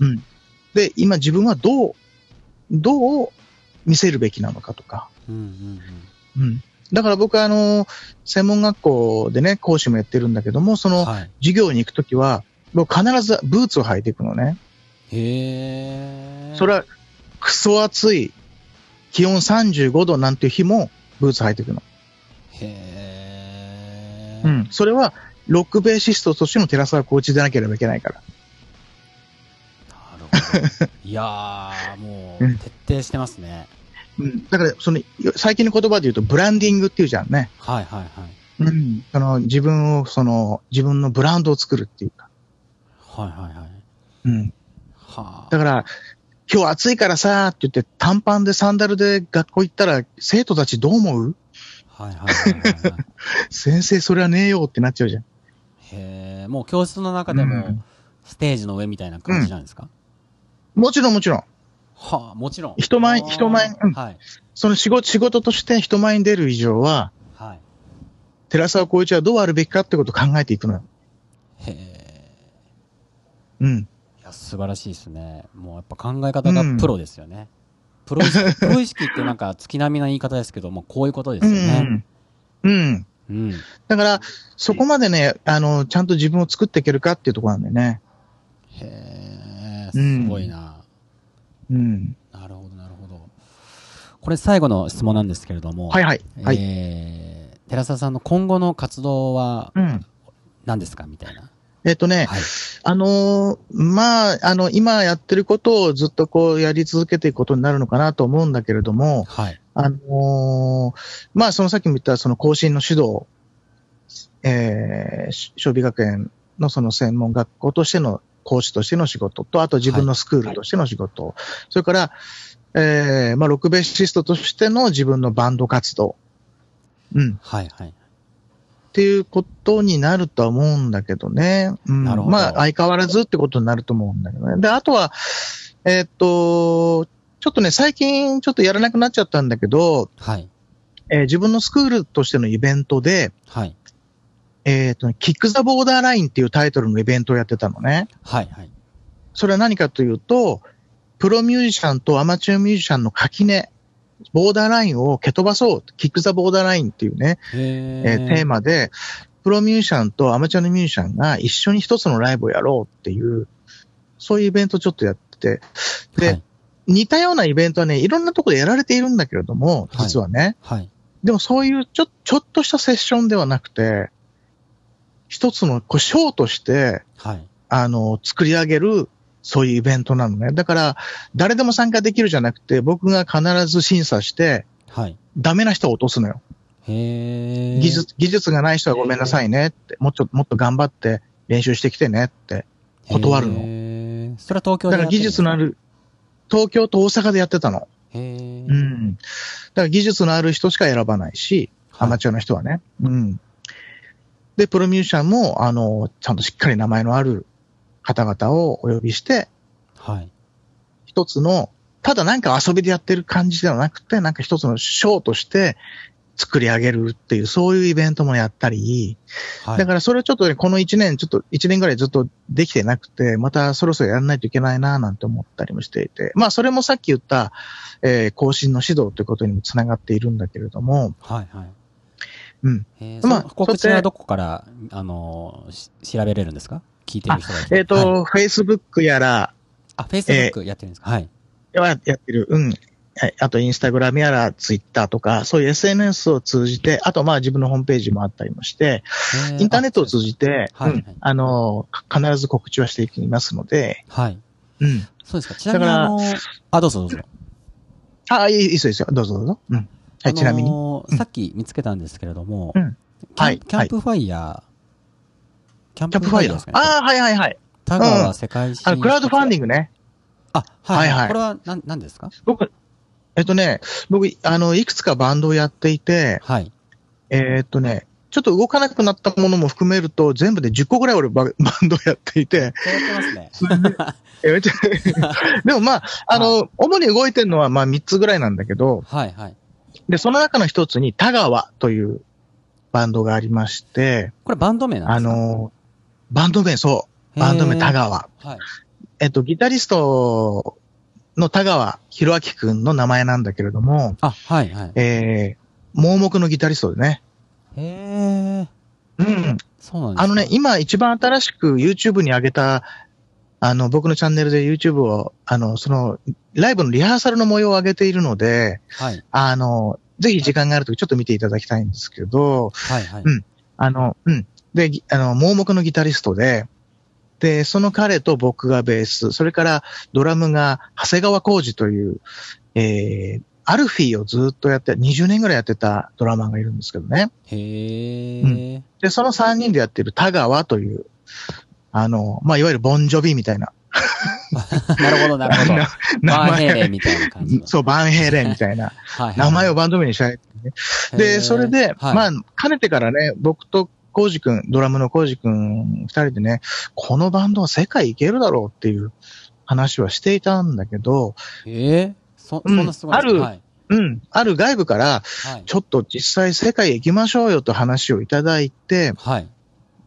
うん。で、今自分はどう、どう見せるべきなのかとか。うんうんうん。うん。だから僕はあの、専門学校でね、講師もやってるんだけども、そのはい。授業に行くときは、僕必ずブーツを履いていくのね。へえ。それは、クソ暑い、気温35度なんていう日も、ブーツ履いていくの。へえ。う。ん。それは、ロックベーシストとしての寺沢コーチでなければいけないから。なるほど。いやー、もう、うん徹底してますね。うん。だから、その、最近の言葉で言うと、ブランディングっていうじゃんね。はいはいはい。うん。その、自分を、その、自分のブランドを作るっていうか。はいはいはい。うん。はあ。だから、今日暑いからさーって言って、短パンでサンダルで学校行ったら、生徒たちどう思う？はいはいはいはいはい。先生、それはねえよってなっちゃうじゃん。へえ。もう教室の中でもうん、ステージの上みたいな感じなんですか、もちろんもちろん。はあ、もちろん。人前あー人前うんはい。その仕事、仕事として人前に出る以上は、はい。寺沢光一はどうあるべきかってことを考えていくのよ。へえ。うん。いや、素晴らしいですね。もうやっぱ考え方がプロですよね。プロ意識、プロ意識ってなんか月並みな言い方ですけども、こういうことですうよね。ん。うん。うん。だから、そこまでね、あの、ちゃんと自分を作っていけるかっていうところなんだよね。へえ、うんすごいな。うん。なるほど、なるほど。これ最後の質問なんですけれども、はいはい。はい。えー、寺澤さんの今後の活動はうん。何ですか？みたいな。えっとね、はい。あのーまあ、あの、今やってることをずっとこうやり続けていくことになるのかなと思うんだけれども、はい。あのーまあ、そのさっきも言ったその更新の指導、えー、し尚美学園のその専門学校としての講師としての仕事と、あと自分のスクールとしての仕事、それから、えー、まあ、ロックベーシストとしての自分のバンド活動。うん。はいはい。っていうことになるとは思うんだけどね。うん、なるほどまあ、相変わらずってことになると思うんだけどね。で、あとは、えーっと、ちょっとね、最近ちょっとやらなくなっちゃったんだけど、はい。えー自分のスクールとしてのイベントで、はい。えーっとね、キック・ザ・ボーダーラインっていうタイトルのイベントをやってたのね。はいはい。それは何かというと、プロミュージシャンとアマチュアミュージシャンの垣根、ボーダーラインを蹴飛ばそう。キック・ザ・ボーダーラインっていうね、へえーテーマで、プロミュージシャンとアマチュアのミュージシャンが一緒に一つのライブをやろうっていう、そういうイベントをちょっとやってて、で、はい。似たようなイベントはね、いろんなところでやられているんだけれども、はい実はね、はい。でもそういうちょ、ちょっとしたセッションではなくて、一つのこうショーとして、はい。あの、作り上げる、そういうイベントなのね。だから、誰でも参加できるじゃなくて、僕が必ず審査して、はい。ダメな人を落とすのよ。へえ。技術、技術がない人はごめんなさいねって、もっと、もっと頑張って練習してきてねって。断るのそれは東京でだから技術のある。る、東京と大阪でやってたの。うん。だから技術のある人しか選ばないし、アマチュアの人はね。うん。で、プロミュージシャンも、あの、ちゃんとしっかり名前のある方々をお呼びして、はい。一つの、ただなんか遊びでやってる感じではなくて、なんか一つのショーとして作り上げるっていう、そういうイベントもやったり、はい。だからそれをちょっとね、この一年、ちょっと一年ぐらいずっとできてなくて、またそろそろやらないといけないななんて思ったりもしていて、まあそれもさっき言った、えー更新の指導ということにもつながっているんだけれども、はいはい。うん。へーまあ告知はどこから、あのー、し調べれるんですか？聞いてる人が。えっ、と、はい、Facebook やら、あ、Facebook やってるんですか、はい。はやってる、うん。はいあと、インスタグラムやら、ツイッターとか、そういう SNS を通じて、あと、まあ、自分のホームページもあったりもして、へインターネットを通じて、はいうんあの、か必ず告知はしていきますので、はい。うん。そうですか。ちなみにあのー、あ、どうぞどうぞ。あ、いい、いいですよ、いいですよ。どうぞどうぞ。うん。はい、ちなみに。さっき見つけたんですけれども、うんはいキャンプファイヤー、キャンプファイヤー。ですかね。ああ、はいはいはい。田川世界史。あの、クラウドファンディンングね。グ。あ、はい、はいはいこれは何、何ですか？僕、えっとね、僕、あの、いくつかバンドをやっていて、はい。えーっとね、ちょっと動かなくなったものも含めると、全部で10個ぐらい俺バ バンドをやっていて、やってますね。えめっちゃでもまあ、あの、主に動いてるのはまあ3つぐらいなんだけど、はいはい。で、その中の一つに田川というバンドがありまして、これバンド名なんであすか？の、バンド名、そう、バンド名田川。はい。えっと、ギタリストの田川博明くんの名前なんだけれども、あ、はいはい。えー、盲目のギタリストでね。へえ。うん。そうなんですかあのね、、今一番新しく YouTube に上げた、あの、僕のチャンネルで YouTube を、あの、その、ライブのリハーサルの模様を上げているので、はい。あの、ぜひ時間があるときちょっと見ていただきたいんですけど、はいはい。うんあの、うん。で、ぎあの、盲目のギタリストで、で、その彼と僕がベース、それからドラムが長谷川浩二という、えー、アルフィーをずっとやって、20年ぐらいやってたドラマーがいるんですけどね。へうえ。で、その3人でやってる田川という、あの、まあ、いわゆるボンジョビみたいな。なるほどなるほど。バンヘイレンみたいな感じの。そう、バンヘイレンみたいなはいはい。名前をバンド名にしたい。へで、ーそれで、はいまあ、かねてからね、僕とコウジ君、ドラムのコウジ君、二人でね、このバンドは世界行けるだろうっていう話はしていたんだけど、ええそ、そうんんなすごいあるはい。うん、ある外部から、はい。ちょっと実際世界へ行きましょうよと話をいただいて、はい。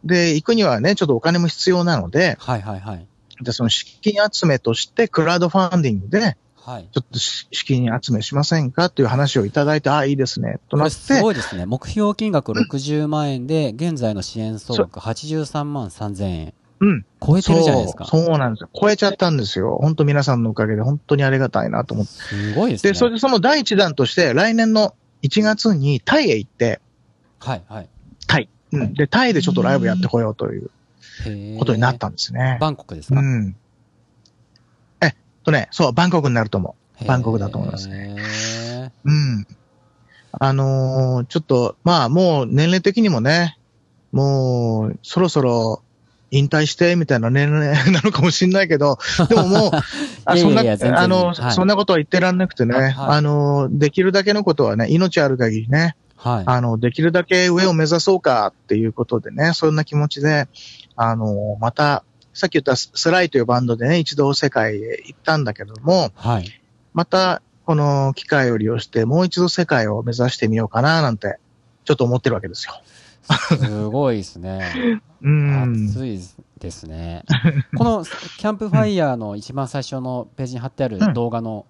で、行くにはね、ちょっとお金も必要なので、はいはいはい。でその資金集めとして、クラウドファンディングで、はい。ちょっと資金集めしませんか？っていう話をいただいて、ああ、いいですね、となって、すごいですね。目標金額60万円で、現在の支援総額83万3000円。うん。超えてるじゃないですか。そう、そうなんですよ。超えちゃったんですよ。本当皆さんのおかげで本当にありがたいなと思って。すごいですね。で、それでその第一弾として、来年の1月にタイへ行って、はいはい。タイ。うん。で、タイでちょっとライブやってこようということになったんですね。バンコクですか？うん。とね、そう、バンコクになると思バンコクだと思いますね。う。うん。あのーちょっと、まあもう年齢的にもね、もうそろそろ引退してみたいな年齢 なのかもしれないけど、でももう、あそんな、あの、はいそんなことは言ってらんなくてね、はいあの、できるだけのことはね、命ある限りね、はい。あの、できるだけ上を目指そうかっていうことでね、そんな気持ちで、あの、また、さっき言ったススライというバンドでね、一度世界へ行ったんだけども、はい。また、この機会を利用して、もう一度世界を目指してみようかな、なんて、ちょっと思ってるわけですよ。すごいですね。うん。熱いですね。このキャンプファイヤーの一番最初のページに貼ってあるうん動画の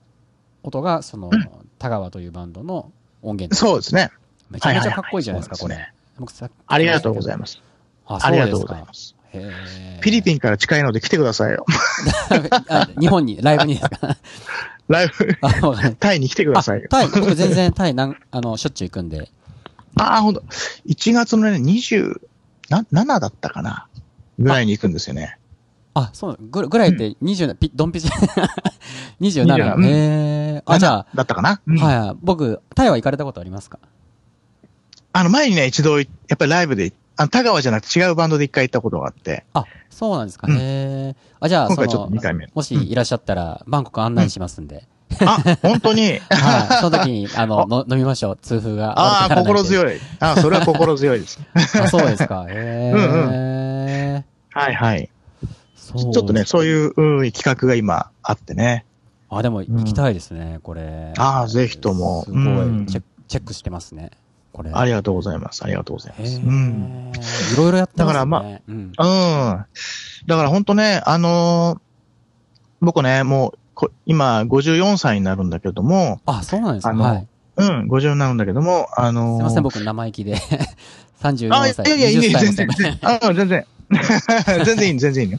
音が、そのうん、田川というバンドの音源そうですね。めちゃめちゃかっこいいじゃないですか、これありがとうございまます。す。あありがとうございすか。フィリピンから近いので来てくださいよ。あ 日本に、ライブにですか？ライブ。タイに来てくださいよ。タイ、僕全然タイなん、あの、しょっちゅう行くんで。ああ、ほんと。1月のね、20、な、7だったかな？ぐらいに行くんですよね。あ、そう、ぐぐらいって20、ピドンピチ、27。27うん。へー。あ、じゃだったかな、うん。あ、はい、僕、タイは行かれたことありますか？あの、前にね、一度、やっぱりライブで、あの、田川じゃなくて違うバンドで一回行ったことがあって、あ、そうなんですか。うん。あ、じゃあ、そ今回ちょっとの2、回目。もしいらっしゃったら、バンコク案内しますんで。あ、本当に？はい。その時に、あの、の飲みましょう。痛風が。ああ、心い。強い。ああ、それは心強いです。あ、そうですか。へえ。はいはい。そちょっとね、そういううん企画が今あってね。あ、でも行きたいですね、これ。ああぜひともすごいうんチェックしてますね。これ。ありがとうございます。ありがとうございます。うん。いろいろやってますね。だからまあうん。うん。だから本当ね、あのー僕ね、もうこ、今54歳になるんだけども、あ、そうなんですか。あのはい。うん、50になるんだけども、あのーすいません、僕生意気で。34あ、い歳、やいや、いいね、20歳全然。全然。あ、全然。全然いい、全然いいよ。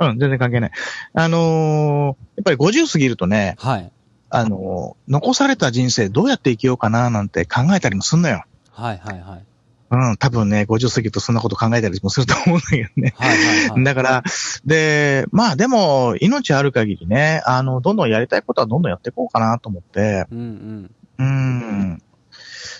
うん、全然関係ない。あのーやっぱり50過ぎるとね、はい。あのー残された人生どうやって生きようかななんて考えたりもすんのよ。はいはいはい。うん、多分ね、50過ぎるとそんなこと考えたりもすると思うんだけどね。はいはいはい。だから、で、まあでも、命ある限りね、あの、どんどんやりたいことはどんどんやっていこうかなと思って、うんうん。うん。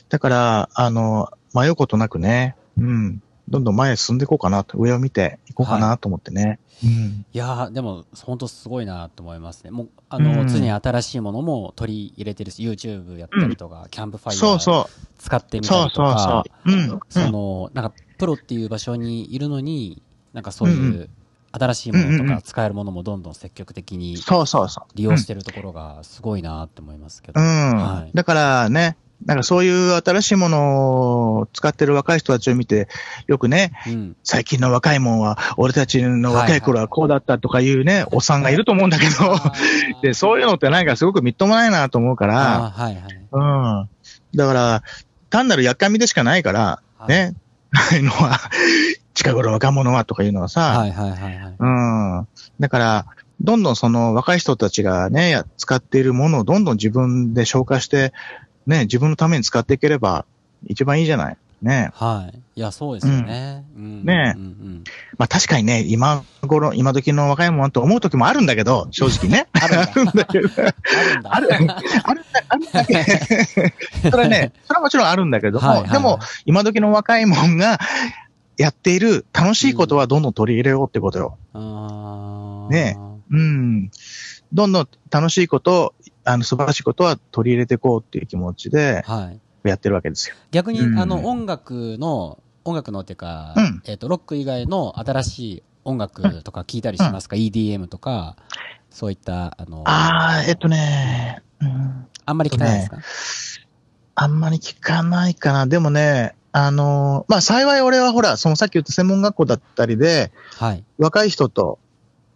だから、あの、迷うことなくね、うん。どんどん前へ進んでいこうかなと、上を見ていこうかなと思ってね。うん。いやー、でも、本当すごいなと思いますね。もう、あの、うん常に新しいものも取り入れてるし、YouTube やったりとか、キャンプファイヤーそうそう。使ってみたそうりとか、そうそう。うん。その、なんか、プロっていう場所にいるのに、なんかそういううん新しいものとうんうんうんか使えるものもどんどん積極的にそうそうそう。利用してるところがすごいなって思いますけど。うん。はいだからね、なんかそういう新しいものを使ってる若い人たちを見て、よくね、うん。最近の若いもんは、俺たちの若い頃はこうだったとかいうね、おっさんがいると思うんだけど、で、そういうのってなんかすごくみっともないなと思うから、はいはい。うん。だから、単なるやっかみでしかないから、はいね、ああいうのは、近頃若者はとかいうのはさ、はいはいはいはい。うん。だから、どんどんその若い人たちがね、や使っているものをどんどん自分で消化して、ね、自分のために使っていければ一番いいじゃない。ね。はい。いや、そうですよね。うん。ねうんうん。まあ確かにね、今頃、今時の若いもんはと思う時もあるんだけど、正直ね。あるんだ けど。あるんだ。ある、あるんだ、あるんだけど。それはね、それはもちろんあるんだけども、はいはいはいでも、今時の若いもんがやっている楽しいことはどんどん取り入れようってことよ。あーねうん。どんどん楽しいこと、あの、素晴らしいことは取り入れていこうっていう気持ちではい。やってるわけですよ。逆に、うんあの、音楽の、音楽のっていうか、うんえっ、と、ロック以外の新しい音楽とか聞いたりしますか、?EDM とか、そういった、あの、あああ、えっとね、うん、んまり聞かないですか、あんまり聞かないかな。でもね、あのまあ、幸い俺はほら、そのさっき言った専門学校だったりで、はい。若い人と、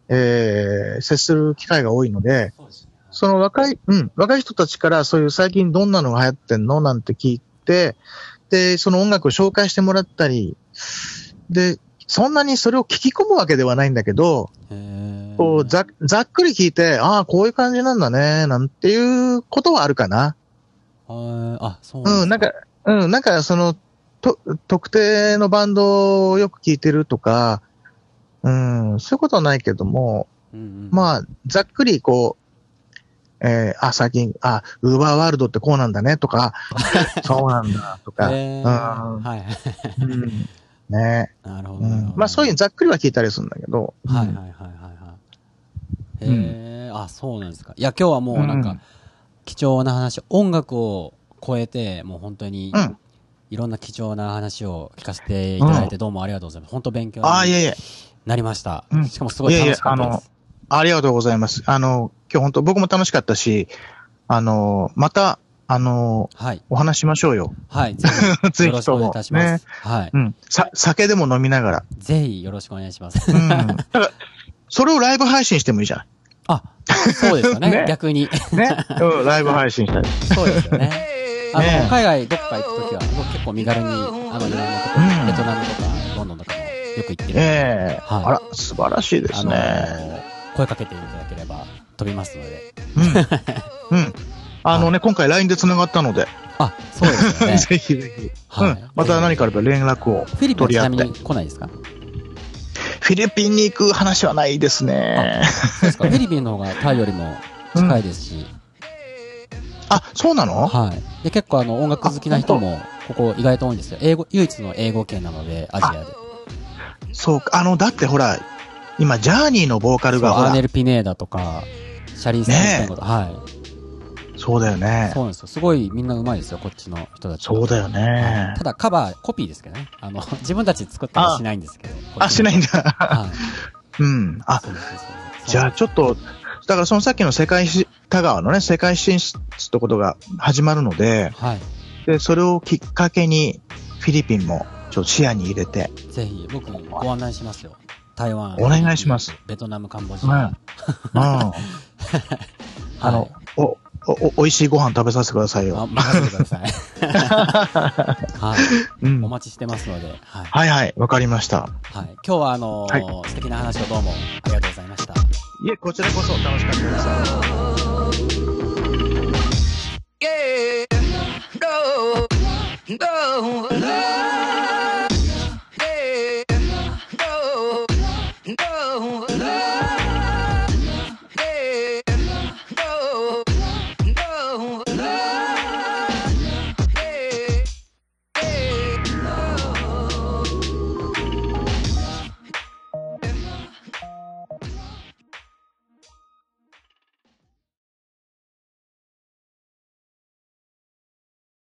えー、接する機会が多いので、そうですね。その若い、うん、若い人たちからそういう最近どんなのが流行ってんの？なんて聞いて、で、その音楽を紹介してもらったり、で、そんなにそれを聞き込むわけではないんだけど、こうざざっくり聞いて、ああ、こういう感じなんだね、なんていうことはあるかな。はいあ、そううん、なんか、うん、なんかその、と、特定のバンドをよく聞いてるとか、うん、そういうことはないけども、うんうん、まあ、ざっくりこう、えー、あ、最近、あ、ウーバーワールドってこうなんだねとか、そうなんだとか、へーうんはい。うんね。なるほど。うん。まあそういうざっくりは聞いたりするんだけど。はいはいはいはいはい。へえ、あ、そうなんですか。いや、今日はもうなんか、貴重な話、音楽を超えて、もう本当にう、ん。いろんな貴重な話を聞かせていただいて、どうもありがとうございます。本当勉強にえいえ。なりましたうん。しかもすごい楽しかったいやいやです。ありがとうございます。あの、今日本当僕も楽しかったし、あの、また、あの、はい。お話ししましょうよ。はい。ぜひ、ぜよろしくお願いいひともたします。ねはい。うん。さ、酒でも飲みながら。ぜひ、よろしくお願いします。うん。だから、それをライブ配信してもいいじゃあ、そうですよね。ね逆に。ん。ね。うん、ライブ配信したり。そうですよね。あの、ね海外どっか行くときは、僕結構身軽に、あの、いろんなとこうんベトナムとか、ロンドンとかもよく行ってるええはいあら、素晴らしいであのすね。ー声かけていただければ飛びますので。うん。うん。あのね、今回 LINE で繋がったので、あ、そうですよね。ぜひぜひ。はいうん。また何かあれば連絡をフィリピンちなみに来ないですか？フィリピンに行く話はないですね。そうですか。フィリピンの方がタイよりも近いですし、あ、そうなの？はい。で、結構あの、音楽好きな人も、ここ意外と多いんですよ。英語、唯一の英語圏なので、アジアで。そうか。あの、だってほら、今、ジャーニーのボーカルがアーネ、ル・ピネーダとか、シャリー・ステンとか、はい。そうだよねそ。うなんですよ。すごいみんな上手いですよ、こっちの人たちは。そうだよねた。だカバー、コピーですけどね。あの、自分たちで作ったりはしないんですけど。あ、しないんだ。はい。うん。あ、じゃあちょっと、だからそのさっきの世界し、田川のね、世界進出ってことが始まるので、はい。で、それをきっかけに、フィリピンもちょっと視野に入れて、ぜひ、僕、ご案内しますよ。台湾。お願いします。ベトナム、カンボジうん。ア。うん。あの、お、お、お、美味しいご飯食べさせてくださいあよ。任せてください。はい。うんお。待ちしてますので、はい。はいはい、わかりました。はい。今日は、あのーは素敵な話をどうもありがとうございました。いえ、こちらこそ楽しかったです。Yeah, no, no,